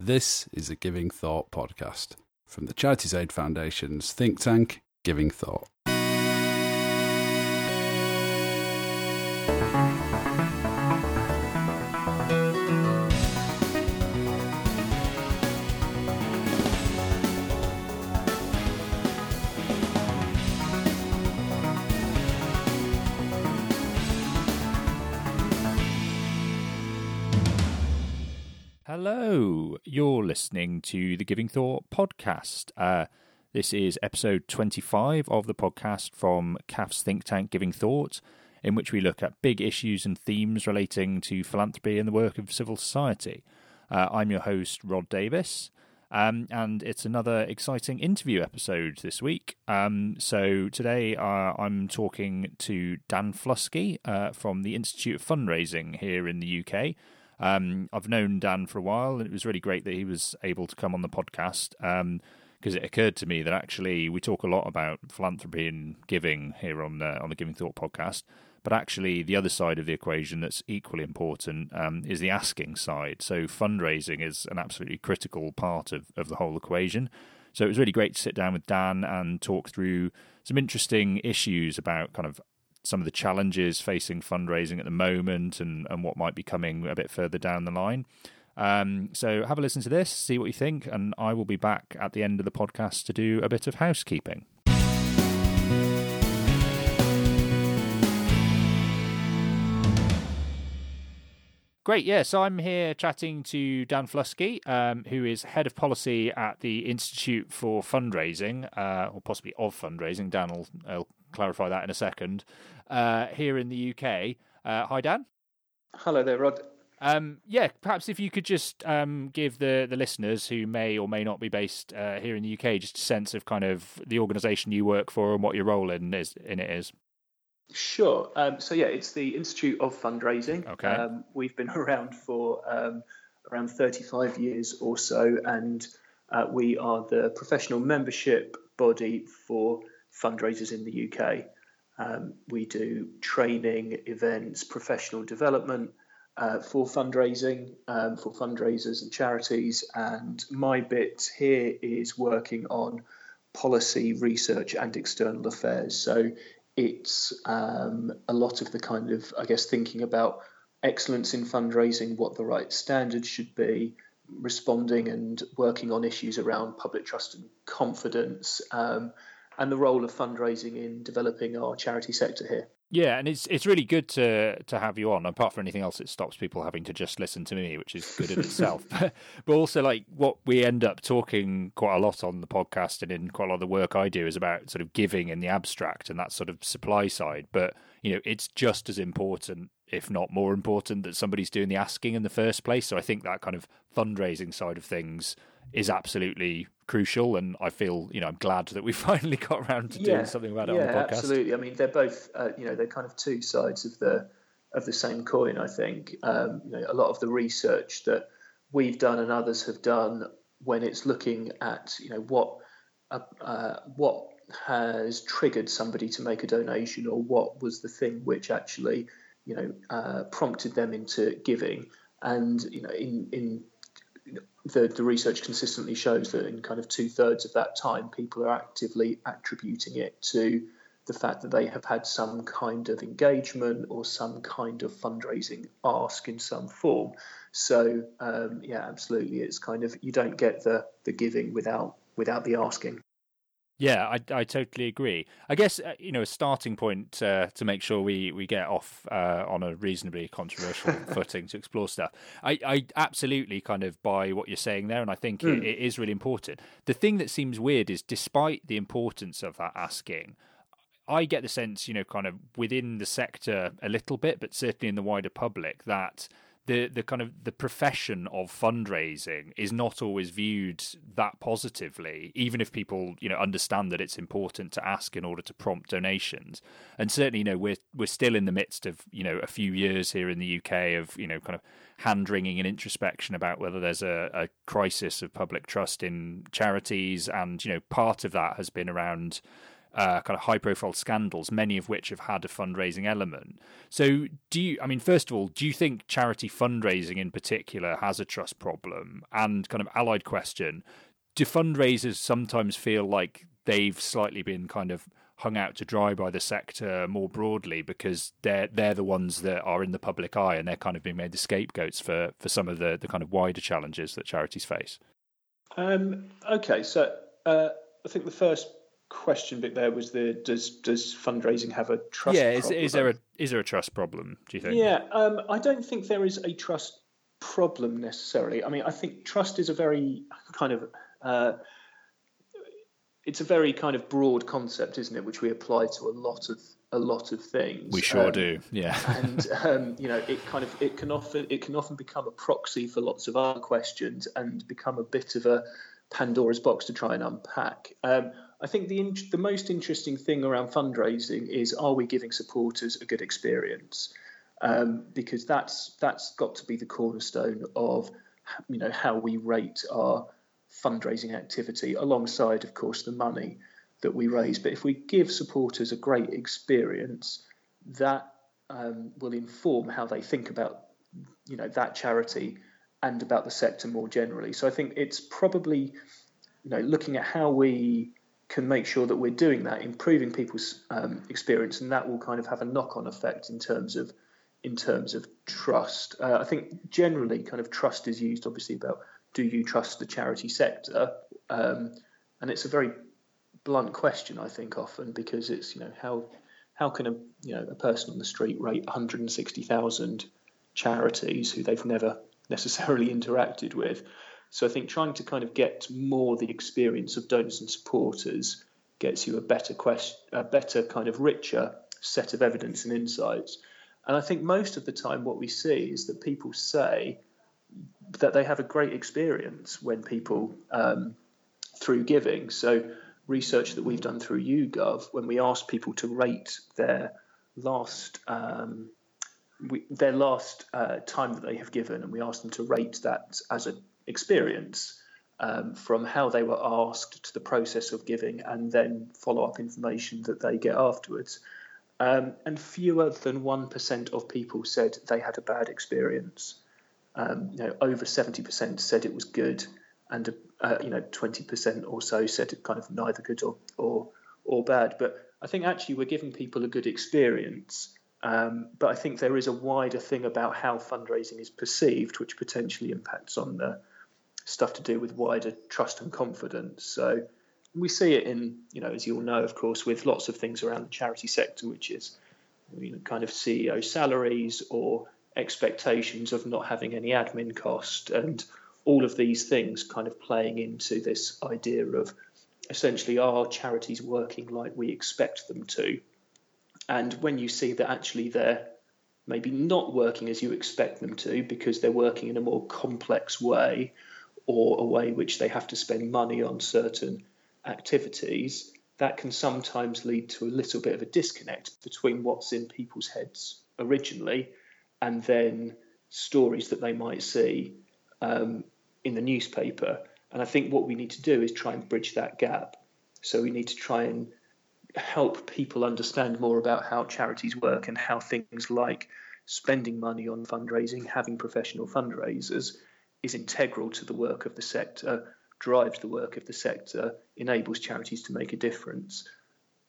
This is a Giving Thought podcast from the Charities Aid Foundation's think tank, Giving Thought. Listening to the Giving Thought podcast. Uh, this is episode 25 of the podcast from CAF's think tank Giving Thought, in which we look at big issues and themes relating to philanthropy and the work of civil society. Uh, I'm your host, Rhod Davies. Um, and it's another exciting interview episode this week. Um, so today uh, I'm talking to Dan Fluskey uh, from the Institute of Fundraising here in the UK. Um, I've known Dan for a while, and it was really great that he was able to come on the podcast because it occurred to me that actually we talk a lot about philanthropy and giving here on the, on the Giving Thought podcast, but actually the other side of the equation that's equally important um, is the asking side. So fundraising is an absolutely critical part of, of the whole equation. So it was really great to sit down with Dan and talk through some interesting issues about kind of some of the challenges facing fundraising at the moment and, and what might be coming a bit further down the line. Um, so have a listen to this, see what you think, and I will be back at the end of the podcast to do a bit of housekeeping. Great, yeah. So I'm here chatting to Dan Fluskey, um, who is head of policy at the Institute for Fundraising, uh, or possibly of fundraising. Dan will, will clarify that in a second. Uh, here in the UK. Uh, hi, Dan. Hello there, Rhod. Um, yeah, perhaps if you could just um, give the, the listeners who may or may not be based uh, here in the UK just a sense of kind of the organisation you work for and what your role in is in it is. Sure. Um, so yeah, it's the Institute of Fundraising. Okay. Um, we've been around for um, around 35 years or so, and uh, we are the professional membership body for fundraisers in the UK. Um, we do training, events, professional development uh, for fundraising, um, for fundraisers and charities. And my bit here is working on policy, research, and external affairs. So it's um, a lot of the kind of, I guess, thinking about excellence in fundraising, what the right standards should be, responding and working on issues around public trust and confidence, um, and the role of fundraising in developing our charity sector here. Yeah, and it's it's really good to to have you on. Apart from anything else, it stops people having to just listen to me, which is good in itself. but, but also, like what we end up talking quite a lot on the podcast and in quite a lot of the work I do is about sort of giving in the abstract and that sort of supply side. But you know, it's just as important, if not more important, that somebody's doing the asking in the first place. So I think that kind of fundraising side of things is absolutely crucial and I feel you know I'm glad that we finally got around to Yeah, doing something about it yeah, on the podcast. absolutely. I mean, they're both, uh, you know, they're kind of two sides of the of the same coin. I think um, you know a lot of the research that we've done and others have done when it's looking at you know what uh, uh, what has triggered somebody to make a donation or what was the thing which actually you know uh, prompted them into giving and you know in in the, the research consistently shows that in kind of two thirds of that time, people are actively attributing it to the fact that they have had some kind of engagement or some kind of fundraising ask in some form. So um, yeah, absolutely, it's kind of you don't get the the giving without without the asking. Yeah, I, I totally agree. I guess uh, you know a starting point uh, to make sure we, we get off uh, on a reasonably controversial footing to explore stuff. I, I absolutely kind of buy what you're saying there, and I think it, it is really important. The thing that seems weird is, despite the importance of that asking, I get the sense, you know, kind of within the sector a little bit, but certainly in the wider public, that the the kind of the profession of fundraising is not always viewed that positively, even if people you know understand that it's important to ask in order to prompt donations. And certainly, you know, we're we're still in the midst of you know a few years here in the UK of you know kind of hand wringing and introspection about whether there's a, a crisis of public trust in charities, and you know part of that has been around uh, kind of high profile scandals, many of which have had a fundraising element. So, do you, I mean, first of all, do you think charity fundraising in particular has a trust problem? And kind of allied question, do fundraisers sometimes feel like they've slightly been kind of hung out to dry by the sector more broadly because they're they're the ones that are in the public eye and they're kind of being made the scapegoats for for some of the the kind of wider challenges that charities face. Um, okay, so uh, I think the first question bit there was the does does fundraising have a trust? Yeah, is, problem? is there a is there a trust problem? Do you think? Yeah, um, I don't think there is a trust problem necessarily. I mean, I think trust is a very kind of uh, it's a very kind of broad concept, isn't it? Which we apply to a lot of a lot of things. We sure um, do, yeah. and um, you know, it kind of it can often it can often become a proxy for lots of other questions and become a bit of a Pandora's box to try and unpack. Um, I think the the most interesting thing around fundraising is are we giving supporters a good experience? Um, because that's that's got to be the cornerstone of you know how we rate our fundraising activity alongside, of course, the money that we raise. But if we give supporters a great experience, that um, will inform how they think about, you know, that charity and about the sector more generally. So I think it's probably, you know, looking at how we can make sure that we're doing that, improving people's um, experience, and that will kind of have a knock-on effect in terms of in terms of trust. Uh, I think generally, kind of trust is used obviously about do you trust the charity sector? Um, and it's a very blunt question, I think, often because it's you know how how can a you know a person on the street rate 160,000 charities who they've never necessarily interacted with? So I think trying to kind of get more the experience of donors and supporters gets you a better question, a better kind of richer set of evidence and insights. And I think most of the time, what we see is that people say, that they have a great experience when people um, through giving. So research that we've done through YouGov, when we asked people to rate their last um, we, their last uh, time that they have given, and we asked them to rate that as an experience um, from how they were asked to the process of giving, and then follow up information that they get afterwards. Um, and fewer than one percent of people said they had a bad experience um, you know, over 70% said it was good, and uh, you know, 20% or so said it kind of neither good or, or, or bad. But I think actually we're giving people a good experience. Um, but I think there is a wider thing about how fundraising is perceived, which potentially impacts on the stuff to do with wider trust and confidence. So we see it in, you know, as you all know, of course, with lots of things around the charity sector, which is you know, kind of CEO salaries or expectations of not having any admin cost and all of these things kind of playing into this idea of essentially are charities working like we expect them to and when you see that actually they're maybe not working as you expect them to because they're working in a more complex way or a way which they have to spend money on certain activities that can sometimes lead to a little bit of a disconnect between what's in people's heads originally and then stories that they might see um, in the newspaper. And I think what we need to do is try and bridge that gap. So we need to try and help people understand more about how charities work and how things like spending money on fundraising, having professional fundraisers is integral to the work of the sector, drives the work of the sector, enables charities to make a difference.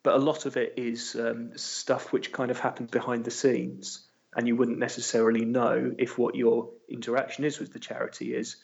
But a lot of it is um, stuff which kind of happens behind the scenes and you wouldn't necessarily know if what your interaction is with the charity is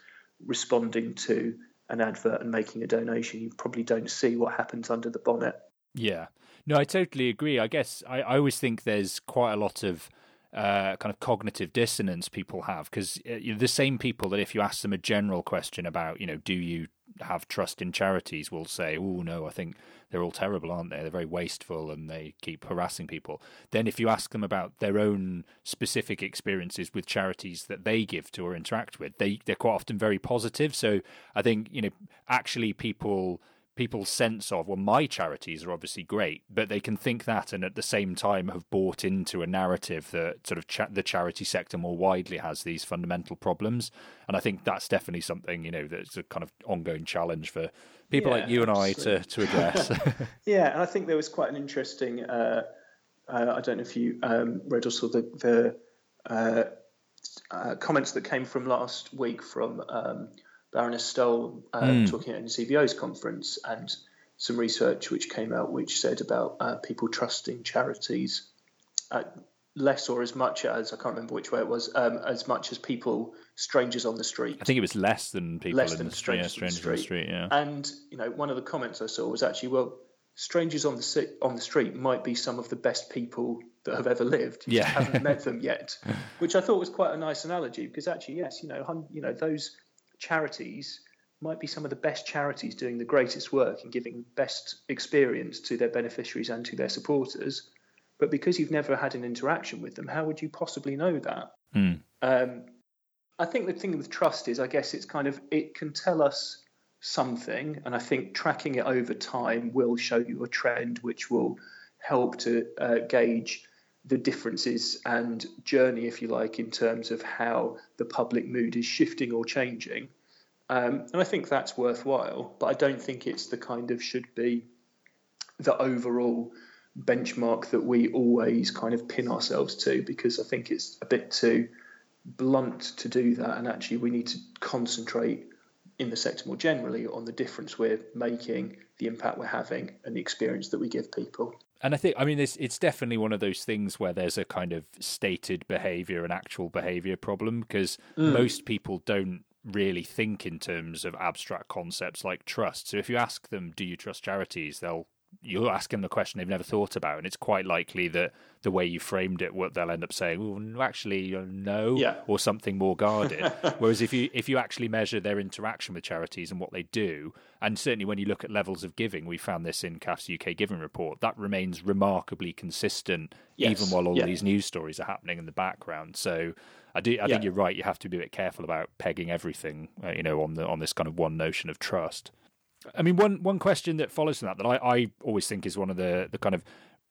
responding to an advert and making a donation. You probably don't see what happens under the bonnet. Yeah. No, I totally agree. I guess I, I always think there's quite a lot of uh, kind of cognitive dissonance people have because uh, you know, the same people that if you ask them a general question about, you know, do you have trust in charities will say, oh, no, I think they're all terrible, aren't they? They're very wasteful and they keep harassing people. Then, if you ask them about their own specific experiences with charities that they give to or interact with, they, they're quite often very positive. So, I think, you know, actually people people's sense of well my charities are obviously great but they can think that and at the same time have bought into a narrative that sort of cha- the charity sector more widely has these fundamental problems and i think that's definitely something you know that's a kind of ongoing challenge for people yeah, like you and absolutely. i to, to address yeah and i think there was quite an interesting uh, uh, i don't know if you um, read or saw the, the uh, uh comments that came from last week from um, Baroness Stowell uh, mm. talking at NCVO's conference and some research which came out which said about uh, people trusting charities uh, less or as much as I can't remember which way it was um, as much as people strangers on the street. I think it was less than people less than the street, yeah, strangers on the street. Yeah. And you know, one of the comments I saw was actually, well, strangers on the on the street might be some of the best people that have ever lived. You yeah. haven't met them yet, which I thought was quite a nice analogy because actually, yes, you know, you know those charities might be some of the best charities doing the greatest work and giving best experience to their beneficiaries and to their supporters. But because you've never had an interaction with them, how would you possibly know that? Mm. Um, I think the thing with trust is, I guess it's kind of, it can tell us something. And I think tracking it over time will show you a trend which will help to uh, gauge the differences and journey, if you like, in terms of how the public mood is shifting or changing. Um, and I think that's worthwhile, but I don't think it's the kind of should be the overall benchmark that we always kind of pin ourselves to because I think it's a bit too blunt to do that. And actually, we need to concentrate in the sector more generally on the difference we're making, the impact we're having, and the experience that we give people and I think I mean it's it's definitely one of those things where there's a kind of stated behavior and actual behavior problem because mm. most people don't really think in terms of abstract concepts like trust. So if you ask them, "Do you trust charities?" they'll you'll ask them the question they've never thought about, and it's quite likely that the way you framed it, what they'll end up saying, "Well, actually, no," yeah. or something more guarded. Whereas if you if you actually measure their interaction with charities and what they do, and certainly when you look at levels of giving, we found this in CAF's UK Giving Report, that remains remarkably consistent, yes. even while all yeah. these news stories are happening in the background. So. I do. I yeah. think you're right. You have to be a bit careful about pegging everything, uh, you know, on the on this kind of one notion of trust. I mean, one one question that follows from that that I, I always think is one of the the kind of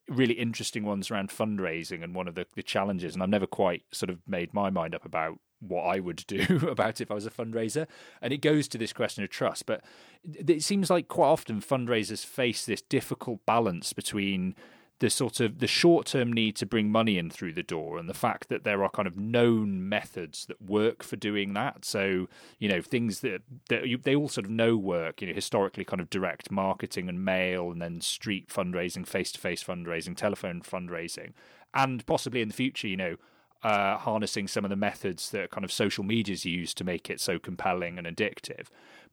really interesting ones around fundraising and one of the, the challenges, and I've never quite sort of made my mind up about what I would do about if I was a fundraiser. And it goes to this question of trust. But it seems like quite often fundraisers face this difficult balance between the sort of the short term need to bring money in through the door and the fact that there are kind of known methods that work for doing that. So you know things that, that you, they all sort of know work you know historically kind of direct marketing and mail and then street fundraising face to face fundraising telephone fundraising and possibly in the future you know uh, harnessing some of the methods that kind of social media's use to make it so compelling and addictive.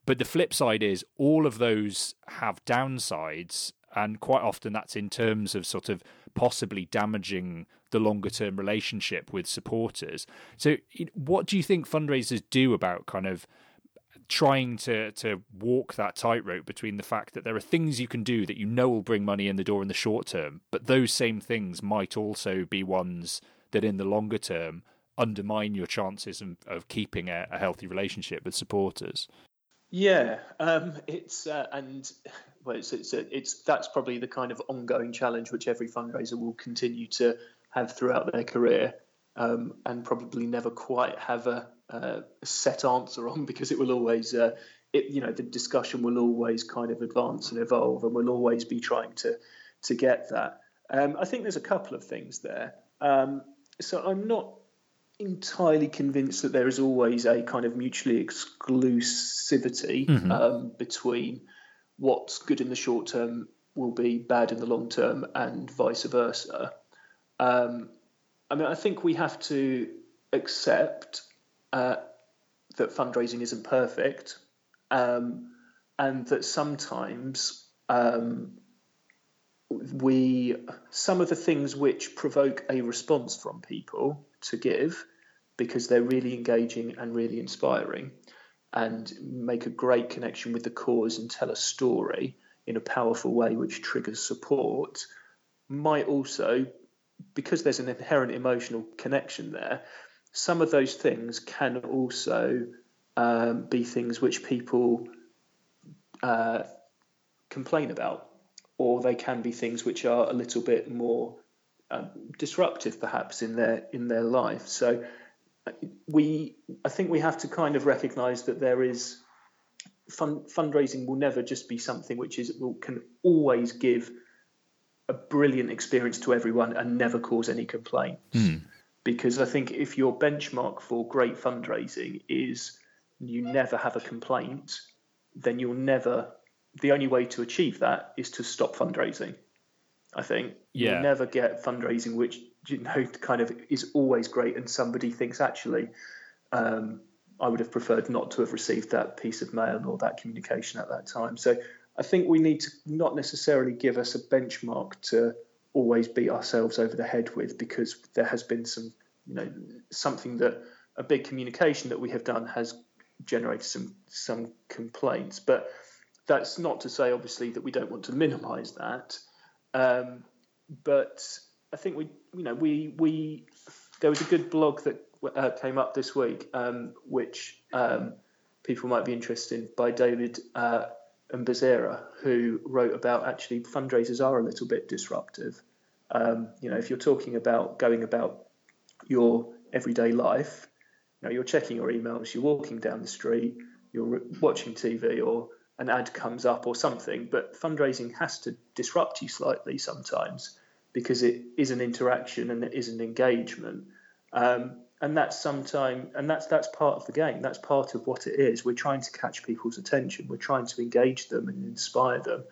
But the flip side is all of those have downsides and quite often that's in terms of sort of possibly damaging the longer term relationship with supporters. So, what do you think fundraisers do about kind of trying to to walk that tightrope between the fact that there are things you can do that you know will bring money in the door in the short term, but those same things might also be ones that in the longer term undermine your chances of, of keeping a, a healthy relationship with supporters? Yeah, um, it's uh, and well, it's it's, it's that's probably the kind of ongoing challenge which every fundraiser will continue to have throughout their career, um, and probably never quite have a, a, set answer on because it will always, uh, it, you know, the discussion will always kind of advance and evolve, and we'll always be trying to to get that. Um, I think there's a couple of things there. Um, so I'm not entirely convinced that there is always a kind of mutually exclusivity mm-hmm. um, between what's good in the short term will be bad in the long term, and vice versa. Um, I mean, I think we have to accept uh, that fundraising isn't perfect, um, and that sometimes um, we some of the things which provoke a response from people to give because they're really engaging and really inspiring and make a great connection with the cause and tell a story in a powerful way which triggers support might also because there's an inherent emotional connection there some of those things can also um, be things which people uh, complain about, or they can be things which are a little bit more um, disruptive, perhaps in their in their life. So uh, we, I think we have to kind of recognise that there is fund, fundraising will never just be something which is will, can always give a brilliant experience to everyone and never cause any complaints. Mm. Because I think if your benchmark for great fundraising is you never have a complaint, then you'll never. The only way to achieve that is to stop fundraising. I think yeah. you'll never get fundraising which you know kind of is always great, and somebody thinks actually. Um, I would have preferred not to have received that piece of mail or that communication at that time. So I think we need to not necessarily give us a benchmark to always beat ourselves over the head with because there has been some, you know, something that a big communication that we have done has generated some some complaints. But that's not to say, obviously, that we don't want to minimise that. Um, but I think we, you know, we we there was a good blog that uh, came up this week, um, which um, people might be interested in, by David uh, and Bezera, who wrote about actually fundraisers are a little bit disruptive. Um, you know, if you're talking about going about your everyday life, you know, you're checking your emails, you're walking down the street, you're watching TV, or an ad comes up or something. But fundraising has to disrupt you slightly sometimes because it is an interaction and it is an engagement. Um, and that's sometime and that's that's part of the game that's part of what it is we're trying to catch people's attention we're trying to engage them and inspire them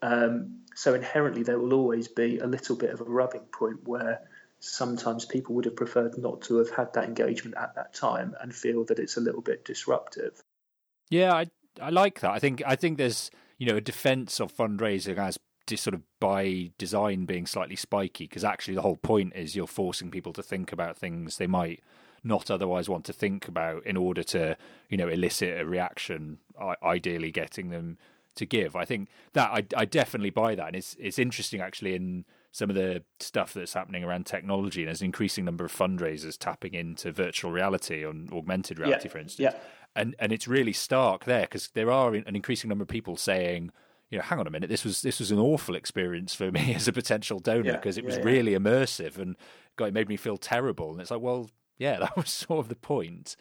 um, so inherently there will always be a little bit of a rubbing point where sometimes people would have preferred not to have had that engagement at that time and feel that it's a little bit disruptive yeah i i like that i think i think there's you know a defense of fundraising as sort of by design being slightly spiky because actually the whole point is you're forcing people to think about things they might not otherwise want to think about in order to you know elicit a reaction ideally getting them to give i think that i, I definitely buy that and it's it's interesting actually in some of the stuff that's happening around technology and there's an increasing number of fundraisers tapping into virtual reality and augmented reality yeah. for instance yeah. And and it's really stark there because there are an increasing number of people saying you know, hang on a minute, this was this was an awful experience for me as a potential donor because yeah, it was yeah, really yeah. immersive and God, it made me feel terrible. And it's like, well, yeah, that was sort of the point,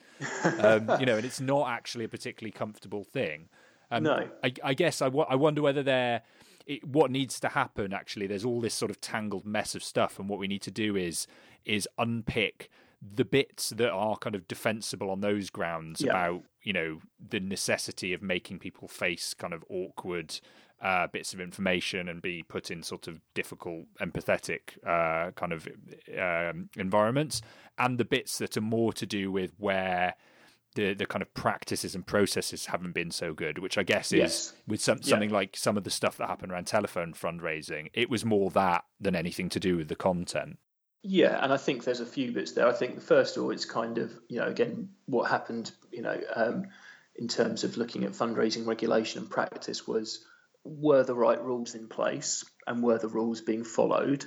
um, you know. And it's not actually a particularly comfortable thing. Um, no, I, I guess I, w- I wonder whether there, it, what needs to happen. Actually, there's all this sort of tangled mess of stuff, and what we need to do is is unpick the bits that are kind of defensible on those grounds yeah. about you know the necessity of making people face kind of awkward uh, bits of information and be put in sort of difficult, empathetic uh, kind of um, environments, and the bits that are more to do with where the the kind of practices and processes haven't been so good, which I guess is yes. with some, something yeah. like some of the stuff that happened around telephone fundraising. It was more that than anything to do with the content. Yeah, and I think there's a few bits there. I think first of all, it's kind of you know again what happened you know um, in terms of looking at fundraising regulation and practice was were the right rules in place and were the rules being followed?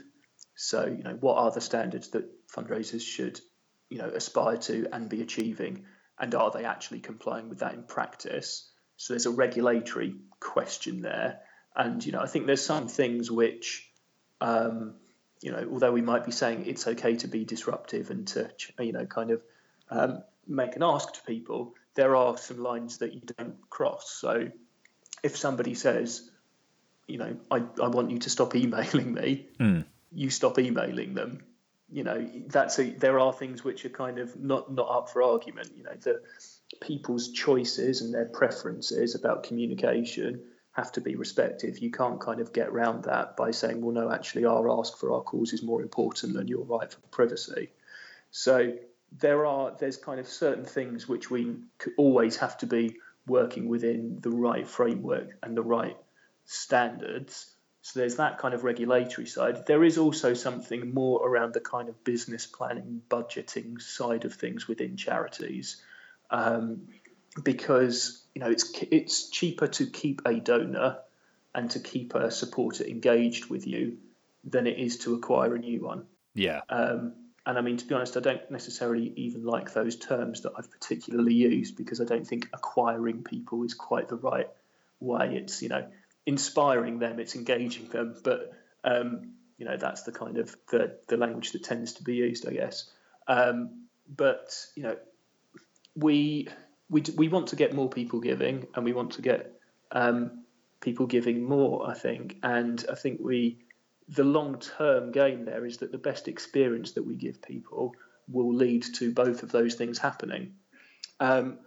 So, you know, what are the standards that fundraisers should, you know, aspire to and be achieving? And are they actually complying with that in practice? So there's a regulatory question there. And, you know, I think there's some things which, um, you know, although we might be saying it's okay to be disruptive and to, you know, kind of um, make an ask to people, there are some lines that you don't cross. So if somebody says, you know, I, I want you to stop emailing me, mm. you stop emailing them. You know, that's a, there are things which are kind of not not up for argument. You know, the people's choices and their preferences about communication have to be respected. You can't kind of get around that by saying, well, no, actually, our ask for our cause is more important than your right for privacy. So there are there's kind of certain things which we always have to be working within the right framework and the right standards. So there's that kind of regulatory side. There is also something more around the kind of business planning, budgeting side of things within charities, um, because you know it's it's cheaper to keep a donor and to keep a supporter engaged with you than it is to acquire a new one. Yeah. Um, and I mean, to be honest, I don't necessarily even like those terms that I've particularly used because I don't think acquiring people is quite the right way. It's, you know, inspiring them, it's engaging them. But um, you know, that's the kind of the the language that tends to be used, I guess. Um, but you know, we we we want to get more people giving, and we want to get um, people giving more. I think, and I think we the long term gain there is that the best experience that we give people will lead to both of those things happening. Um,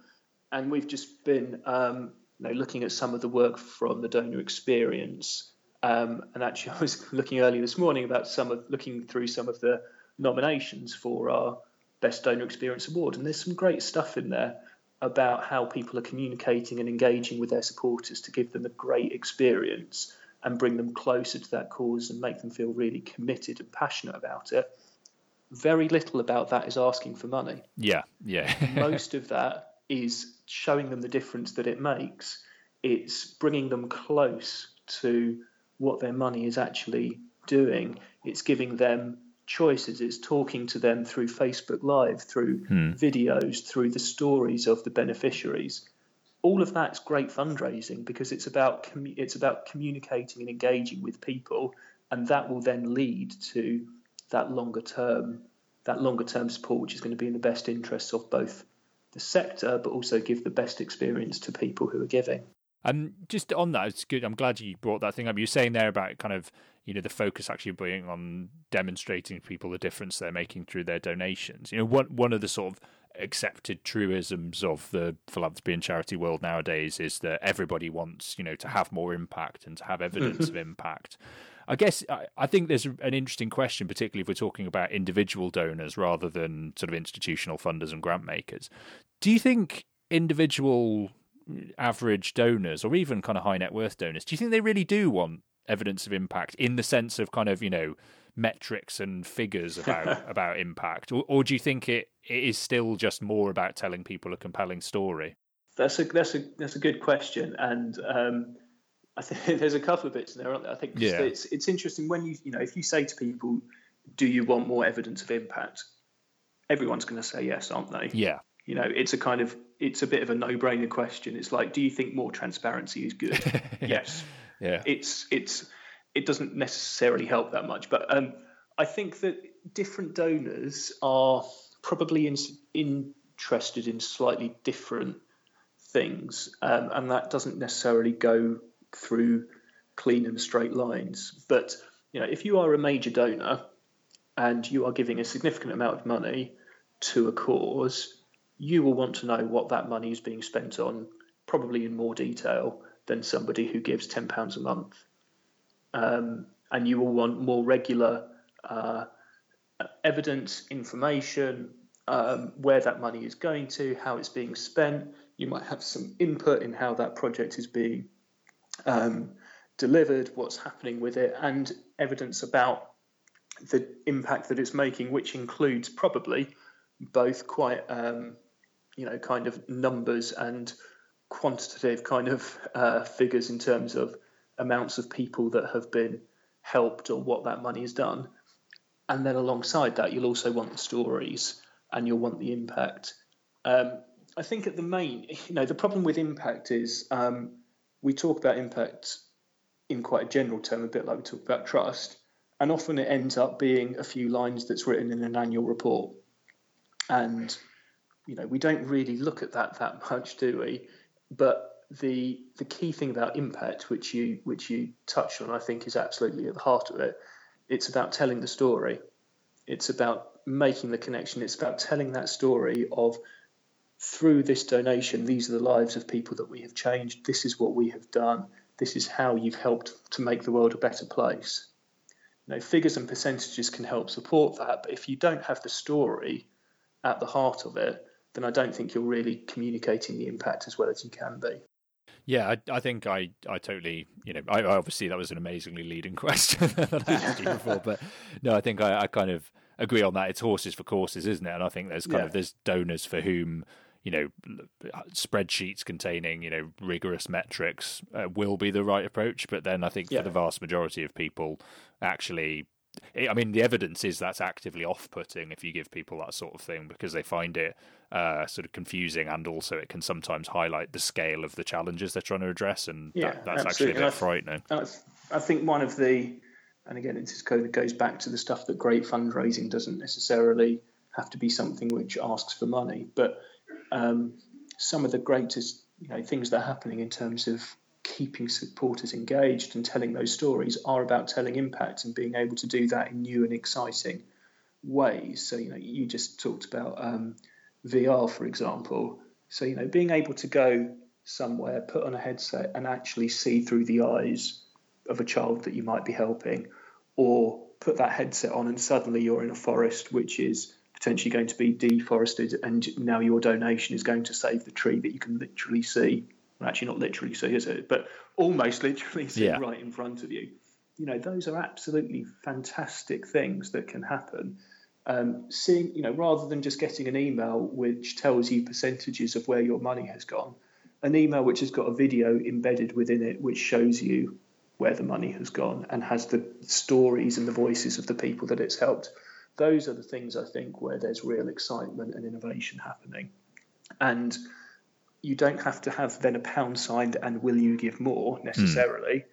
and we've just been um, you know, looking at some of the work from the donor experience. Um, and actually, I was looking earlier this morning about some of looking through some of the nominations for our Best Donor Experience Award, and there's some great stuff in there about how people are communicating and engaging with their supporters to give them a great experience and bring them closer to that cause and make them feel really committed and passionate about it. Very little about that is asking for money. Yeah, yeah. Most of that is showing them the difference that it makes. It's bringing them close to what their money is actually doing. It's giving them choices. It's talking to them through Facebook Live, through hmm. videos, through the stories of the beneficiaries. All of that's great fundraising because it's about it's about communicating and engaging with people, and that will then lead to that longer term that longer term support, which is going to be in the best interests of both the sector, but also give the best experience to people who are giving. And just on that, it's good. I'm glad you brought that thing up. You're saying there about kind of you know the focus actually being on demonstrating to people the difference they're making through their donations. You know, one one of the sort of accepted truisms of the philanthropy and charity world nowadays is that everybody wants you know to have more impact and to have evidence of mm-hmm. impact. I guess I, I think there's an interesting question, particularly if we're talking about individual donors rather than sort of institutional funders and grant makers. Do you think individual average donors or even kind of high net worth donors, do you think they really do want evidence of impact in the sense of kind of, you know, metrics and figures about about impact? Or, or do you think it, it is still just more about telling people a compelling story? That's a that's a that's a good question, and um, I think there's a couple of bits in there. I think yeah. it's it's interesting when you you know if you say to people, "Do you want more evidence of impact?" Everyone's going to say yes, aren't they? Yeah. You know, it's a kind of it's a bit of a no-brainer question. It's like, do you think more transparency is good? yes. Yeah. It's it's it doesn't necessarily help that much, but um, I think that different donors are probably in, interested in slightly different things, um, and that doesn't necessarily go through clean and straight lines. But you know, if you are a major donor and you are giving a significant amount of money to a cause, you will want to know what that money is being spent on, probably in more detail than somebody who gives ten pounds a month. Um, and you will want more regular uh, evidence, information, um, where that money is going to, how it's being spent. You might have some input in how that project is being um, delivered, what's happening with it, and evidence about the impact that it's making, which includes probably both quite, um, you know, kind of numbers and quantitative kind of uh, figures in terms of amounts of people that have been helped or what that money has done. And then alongside that, you'll also want the stories and you'll want the impact. Um, I think at the main, you know, the problem with impact is um, we talk about impact in quite a general term, a bit like we talk about trust, and often it ends up being a few lines that's written in an annual report. And you know, we don't really look at that that much, do we? But the the key thing about impact, which you which you touched on, I think, is absolutely at the heart of it. It's about telling the story. It's about making the connection. It's about telling that story of through this donation, these are the lives of people that we have changed. This is what we have done. This is how you've helped to make the world a better place. You know, figures and percentages can help support that, but if you don't have the story at the heart of it, then I don't think you're really communicating the impact as well as you can be. Yeah, I, I think I, I totally, you know, I, obviously that was an amazingly leading question that I asked you before, but no, I think I, I kind of agree on that. It's horses for courses, isn't it? And I think there's kind yeah. of there's donors for whom you know spreadsheets containing you know rigorous metrics uh, will be the right approach but then i think yeah. for the vast majority of people actually I mean, the evidence is that's actively off-putting if you give people that sort of thing because they find it uh, sort of confusing, and also it can sometimes highlight the scale of the challenges they're trying to address, and yeah, that, that's absolutely. actually a bit I, frightening. I, I think one of the, and again, it just goes back to the stuff that great fundraising doesn't necessarily have to be something which asks for money, but um, some of the greatest you know things that are happening in terms of keeping supporters engaged and telling those stories are about telling impact and being able to do that in new and exciting ways. So, you know, you just talked about um, VR, for example. So, you know, being able to go somewhere, put on a headset, and actually see through the eyes of a child that you might be helping, or put that headset on and suddenly you're in a forest which is potentially going to be deforested, and now your donation is going to save the tree that you can literally see actually not literally see, is it? But almost literally see yeah. right in front of you. You know, those are absolutely fantastic things that can happen. Um, seeing, you know, rather than just getting an email which tells you percentages of where your money has gone, an email which has got a video embedded within it which shows you where the money has gone and has the stories and the voices of the people that it's helped. Those are the things I think where there's real excitement and innovation happening. And you don't have to have then a pound sign and will you give more necessarily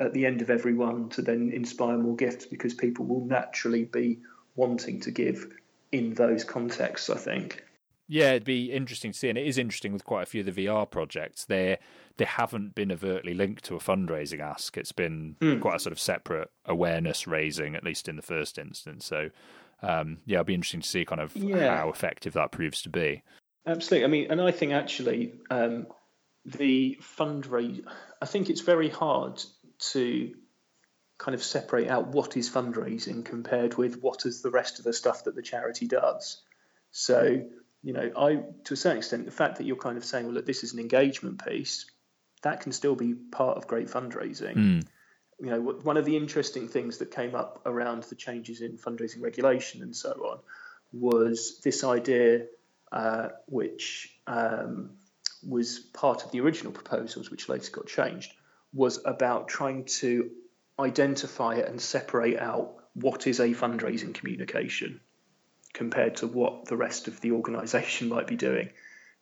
mm. at the end of every one to then inspire more gifts because people will naturally be wanting to give in those contexts, I think. Yeah, it'd be interesting to see, and it is interesting with quite a few of the VR projects. They they haven't been overtly linked to a fundraising ask. It's been mm. quite a sort of separate awareness raising, at least in the first instance. So, um, yeah, it'll be interesting to see kind of yeah. how effective that proves to be. Absolutely. I mean, and I think actually um, the fundraise. I think it's very hard to kind of separate out what is fundraising compared with what is the rest of the stuff that the charity does. So, you know, I to a certain extent, the fact that you're kind of saying, well, look, this is an engagement piece, that can still be part of great fundraising. Mm. You know, one of the interesting things that came up around the changes in fundraising regulation and so on was this idea uh, which um, was part of the original proposals, which later got changed, was about trying to identify and separate out what is a fundraising communication compared to what the rest of the organisation might be doing,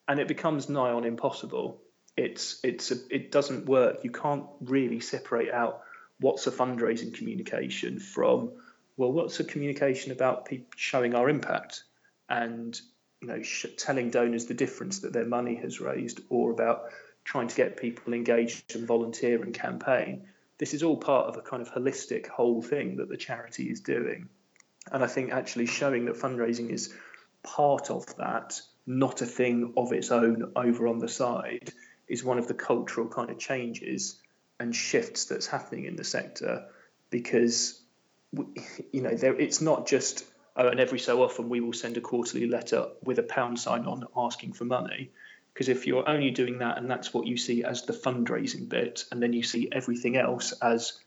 and it becomes nigh on impossible. It's it's a, it doesn't work. You can't really separate out what's a fundraising communication from well, what's a communication about showing our impact, and you know, sh- telling donors the difference that their money has raised, or about trying to get people engaged and volunteer and campaign. This is all part of a kind of holistic whole thing that the charity is doing. And I think actually showing that fundraising is part of that, not a thing of its own over on the side, is one of the cultural kind of changes and shifts that's happening in the sector because you know there, it's not just Oh, and every so often we will send a quarterly letter with a pound sign on asking for money. Because if you're only doing that and that's what you see as the fundraising bit, and then you see everything else as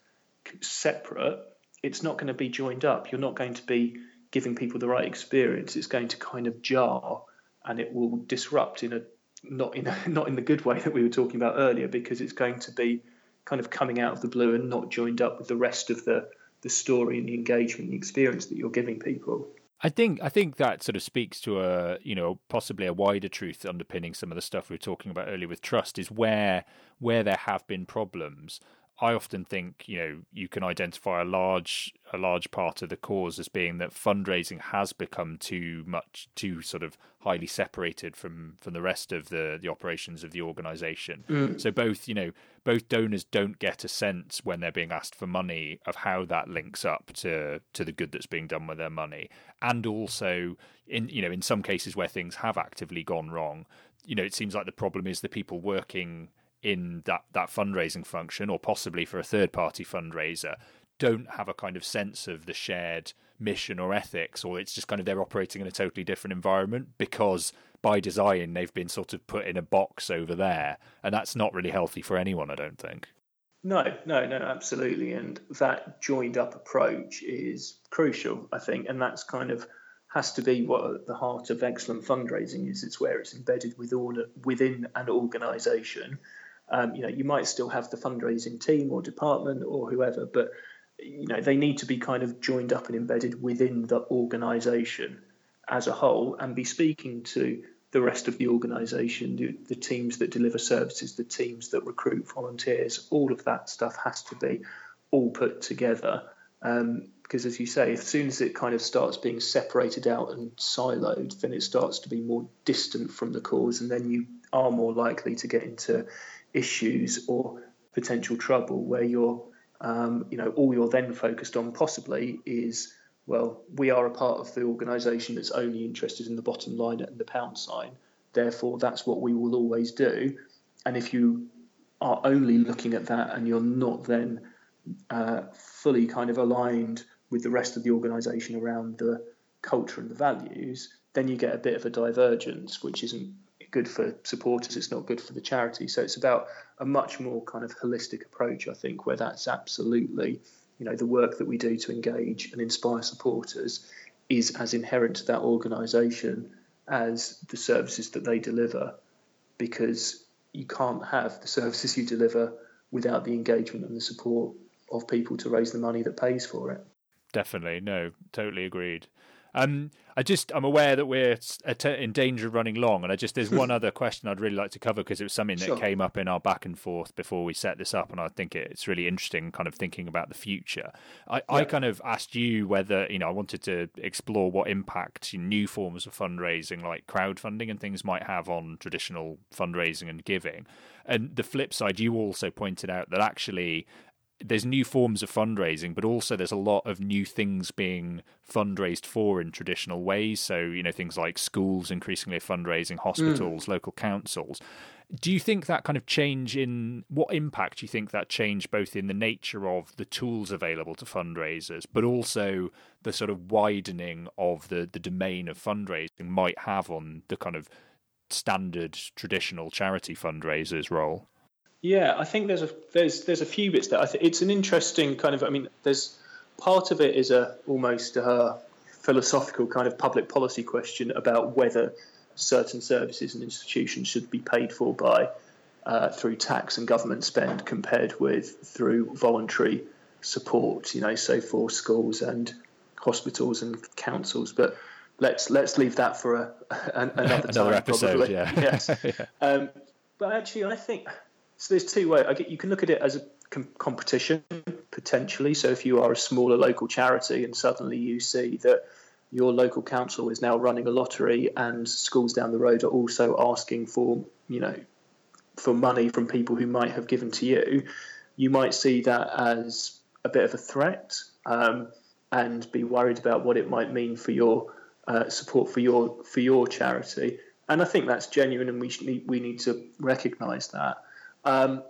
separate, it's not going to be joined up. You're not going to be giving people the right experience. It's going to kind of jar, and it will disrupt in a not in a, not in the good way that we were talking about earlier, because it's going to be kind of coming out of the blue and not joined up with the rest of the the story and the engagement, the experience that you're giving people. I think I think that sort of speaks to a you know possibly a wider truth underpinning some of the stuff we were talking about earlier with trust is where where there have been problems I often think you know you can identify a large a large part of the cause as being that fundraising has become too much too sort of highly separated from from the rest of the the operations of the organization. Mm. So both you know both donors don't get a sense when they're being asked for money of how that links up to to the good that's being done with their money, and also in you know in some cases where things have actively gone wrong, you know it seems like the problem is the people working in that, that fundraising function or possibly for a third party fundraiser don't have a kind of sense of the shared mission or ethics or it's just kind of they're operating in a totally different environment because by design they've been sort of put in a box over there. And that's not really healthy for anyone i don't think. No no no absolutely. And that joined up approach is crucial i think. And that's kind of has to be what the heart of excellent fundraising is. It's where it's embedded with all, within an organization um, you know, you might still have the fundraising team or department or whoever, but you know they need to be kind of joined up and embedded within the organisation as a whole and be speaking to the rest of the organisation, the, the, teams that deliver services, the teams that recruit volunteers, all of that stuff has to be all put together. Um, because as you say, as soon as it kind of starts being separated out and siloed, then it starts to be more distant from the cause, and then you are more likely to get into issues or potential trouble where you're, um, you know, all you're then focused on possibly is well, we are a part of the organisation that's only interested in the bottom line and the pound sign. Therefore, that's what we will always do. And if you are only looking at that and you're not then uh, fully kind of aligned with the rest of the organisation around the culture and the values, then you get a bit of a divergence, which isn't good for supporters. It's not good for the charity. So it's about a much more kind of holistic approach, I think, where that's absolutely you know the work that we do to engage and inspire supporters is as inherent to that organisation as the services that they deliver, because you can't have the services you deliver without the engagement and the support of people to raise the money that pays for it. Definitely, no, totally agreed. Um, I just I'm aware that we're in danger of running long, and I just there's one other question I'd really like to cover because it was something that sure. came up in our back and forth before we set this up, and I think it's really interesting, kind of thinking about the future. I, yeah. I kind of asked you whether you know I wanted to explore what impact new forms of fundraising like crowdfunding and things might have on traditional fundraising and giving. And the flip side, you also pointed out that actually there's new forms of fundraising, but also there's a lot of new things being fundraised for in traditional ways. So, you know, things like schools increasingly fundraising, hospitals, mm. local councils. Do you think that kind of change in what impact do you think that change both in the nature of the tools available to fundraisers, but also the sort of widening of the, the domain of fundraising might have on the kind of standard traditional charity fundraisers role? Yeah, I think there's a there's there's a few bits there. I think it's an interesting kind of. I mean, there's part of it is a almost a philosophical kind of public policy question about whether certain services and institutions should be paid for by uh, through tax and government spend compared with through voluntary support. You know, so for schools and hospitals and councils, but let's let's leave that for a, another, another time, episode. Probably. Yeah. yes. yeah. Um, but actually, I think so there's two ways. You can look at it as a com- competition potentially. So if you are a smaller local charity and suddenly you see that your local council is now running a lottery and schools down the road are also asking for you know for money from people who might have given to you, you might see that as a bit of a threat um, and be worried about what it might mean for your uh, support for your for your charity. And I think that's genuine, and we need we need to recognise that. Um,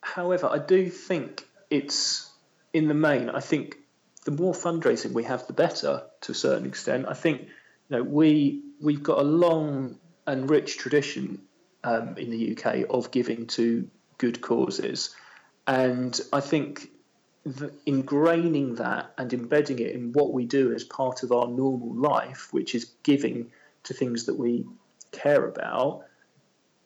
however, I do think it's in the main. I think the more fundraising we have, the better to a certain extent. I think you know we we've got a long and rich tradition um, in the UK of giving to good causes, and I think ingraining that and embedding it in what we do as part of our normal life, which is giving to things that we care about,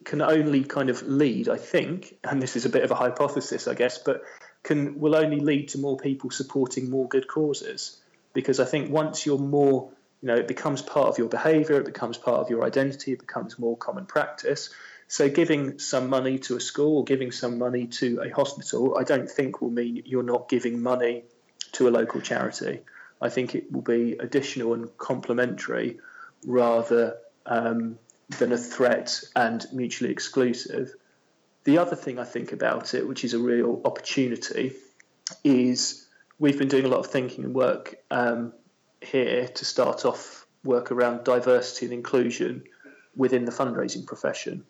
can only kind of lead, I think, and this is a bit of a hypothesis, I guess, but can will only lead to more people supporting more good causes. Because I think once you're more, you know, it becomes part of your behaviour, it becomes part of your identity, it becomes more common practice. So giving some money to a school or giving some money to a hospital, I don't think will mean you're not giving money to a local charity. I think it will be additional and complementary rather um, than a threat and mutually exclusive. The other thing I think about it, which is a real opportunity, is we've been doing a lot of thinking and work um, here to start off work around diversity and inclusion within the fundraising profession.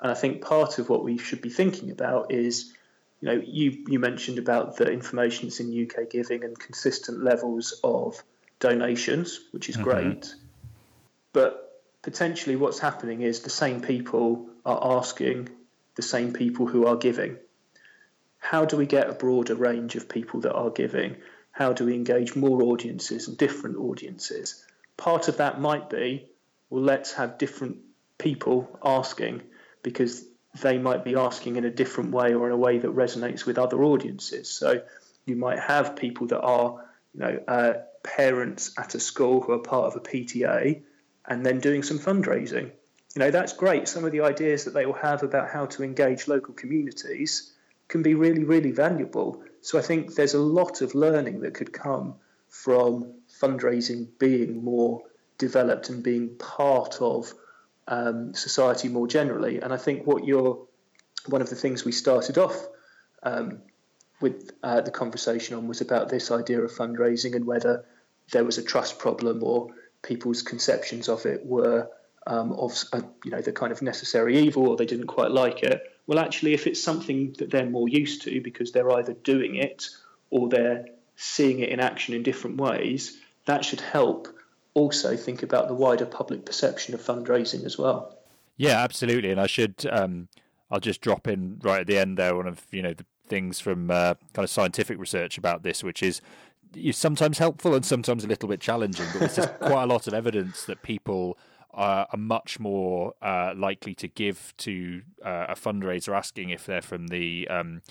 And I think part of what we should be thinking about is, you know, you, you mentioned about the information that's in UK giving and consistent levels of donations, which is mm-hmm. great. But potentially what's happening is the same people are asking the same people who are giving. How do we get a broader range of people that are giving? How do we engage more audiences and different audiences? Part of that might be, well, let's have different people asking because they might be asking in a different way or in a way that resonates with other audiences. So You might have people that are, you know, uh, parents at a school who are part of a PTA and then doing some fundraising. You know, that's great. Some of the ideas that they will have about how to engage local communities can be really, really valuable. So I think there's a lot of learning that could come from fundraising being more developed and being part of um, society more generally. And I think what you're one of the things we started off um, with uh, the conversation on was about this idea of fundraising and whether there was a trust problem or people's conceptions of it were um, of uh, you know the kind of necessary evil or they didn't quite like it. Well, actually, if it's something that they're more used to because they're either doing it or they're seeing it in action in different ways, that should help also think about the wider public perception of fundraising as well. Yeah, absolutely. And I should, um, I'll just drop in right at the end there one of you know the things from uh, kind of scientific research about this, which is sometimes helpful and sometimes a little bit challenging. But there's just quite a lot of evidence that people are, are much more uh, likely to give to uh, a fundraiser asking if they're from the um,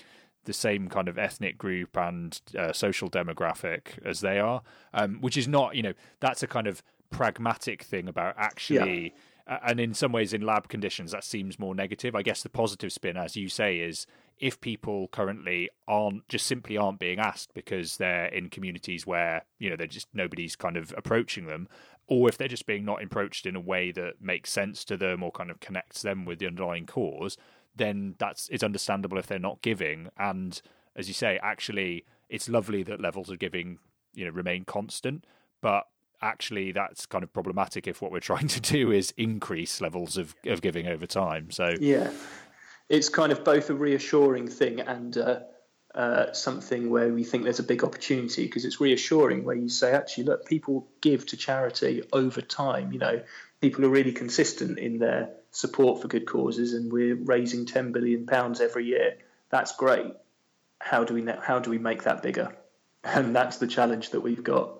the same kind of ethnic group and uh, social demographic as they are, um, which is not, you know, that's a kind of pragmatic thing about actually. Yeah. And in some ways, in lab conditions, that seems more negative. I guess the positive spin, as you say, is if people currently aren't just simply aren't being asked because they're in communities where you know they're just nobody's kind of approaching them, or if they're just being not approached in a way that makes sense to them or kind of connects them with the underlying cause, then that's it's understandable if they're not giving. And as you say, actually, it's lovely that levels of giving you know remain constant, but actually that's kind of problematic if what we're trying to do is increase levels of, of giving over time. So yeah, it's kind of both a reassuring thing and uh, uh, something where we think there's a big opportunity because it's reassuring where you say actually look people give to charity over time. You know people are really consistent in their support for good causes, and we're raising 10 billion pounds every year. That's great. How do we how do we make that bigger? And that's the challenge that we've got.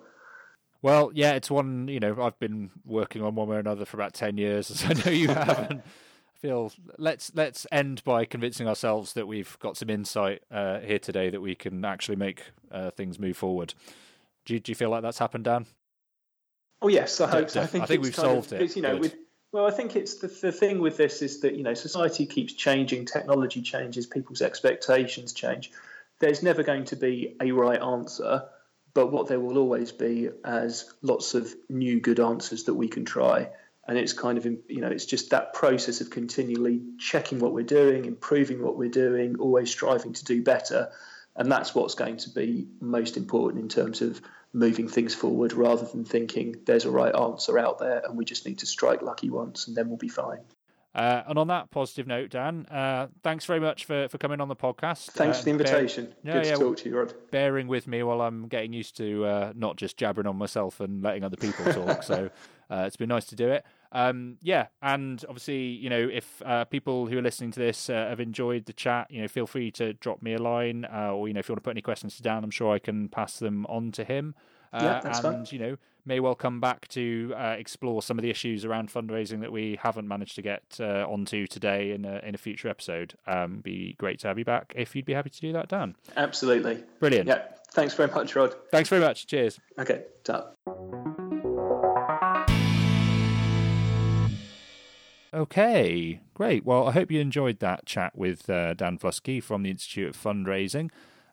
Well, yeah, it's one you know I've been working on one way or another for about ten years, as I know you have. and I feel let's let's end by convincing ourselves that we've got some insight uh, here today that we can actually make uh, things move forward. Do you, do you feel like that's happened, Dan? Oh yes, I hope so. I think, I think we've solved of, it. You know, with, well, I think it's the, the thing with this is that you know society keeps changing, technology changes, people's expectations change. There's never going to be a right answer, but what there will always be as lots of new good answers that we can try. And it's kind of you know it's just that process of continually checking what we're doing, improving what we're doing, always striving to do better, and that's what's going to be most important in terms of moving things forward rather than thinking there's a right answer out there and we just need to strike lucky once and then we'll be fine. Uh, and on that positive note, Dan, uh, thanks very much for, for coming on the podcast. Thanks uh, for the invitation. Bear, yeah, Good yeah, to talk to you, Rhod. Bearing with me while I'm getting used to uh, not just jabbering on myself and letting other people talk. so uh, it's been nice to do it. Um, yeah, and obviously, you know, if uh, people who are listening to this have enjoyed the chat, you know, feel free to drop me a line, or you know, if you want to put any questions to Dan, I'm sure I can pass them on to him. Uh, yeah, that's and, fine. you know, may well come back to uh, explore some of the issues around fundraising that we haven't managed to get uh, onto today in a, in a future episode. Um, be great to have you back if you'd be happy to do that, Dan. Absolutely. Brilliant. Yeah. Thanks very much, Rhod. Thanks very much. Cheers. Okay. Ta. Okay, great. Well, I hope you enjoyed that chat with uh, Dan Fluskey from the Institute of Fundraising.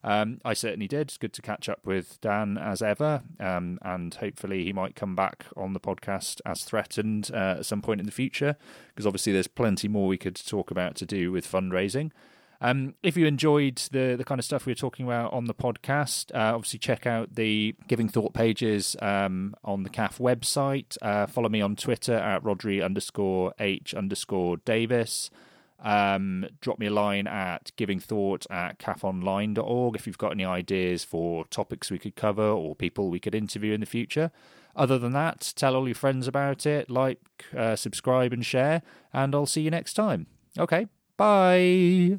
Um, I certainly did. It's good to catch up with Dan as ever, um, and hopefully he might come back on the podcast as threatened uh, at some point in the future, because obviously there's plenty more we could talk about to do with fundraising. Um, if you enjoyed the the kind of stuff we were talking about on the podcast, uh, obviously check out the Giving Thought pages um, on the CAF website. Uh, follow me on Twitter at Rhodri underscore H underscore Davies. Um, drop me a line at givingthought at cafonline.org if you've got any ideas for topics we could cover or people we could interview in the future. Other than that, tell all your friends about it, like, uh, subscribe, and share, and I'll see you next time. Okay, bye.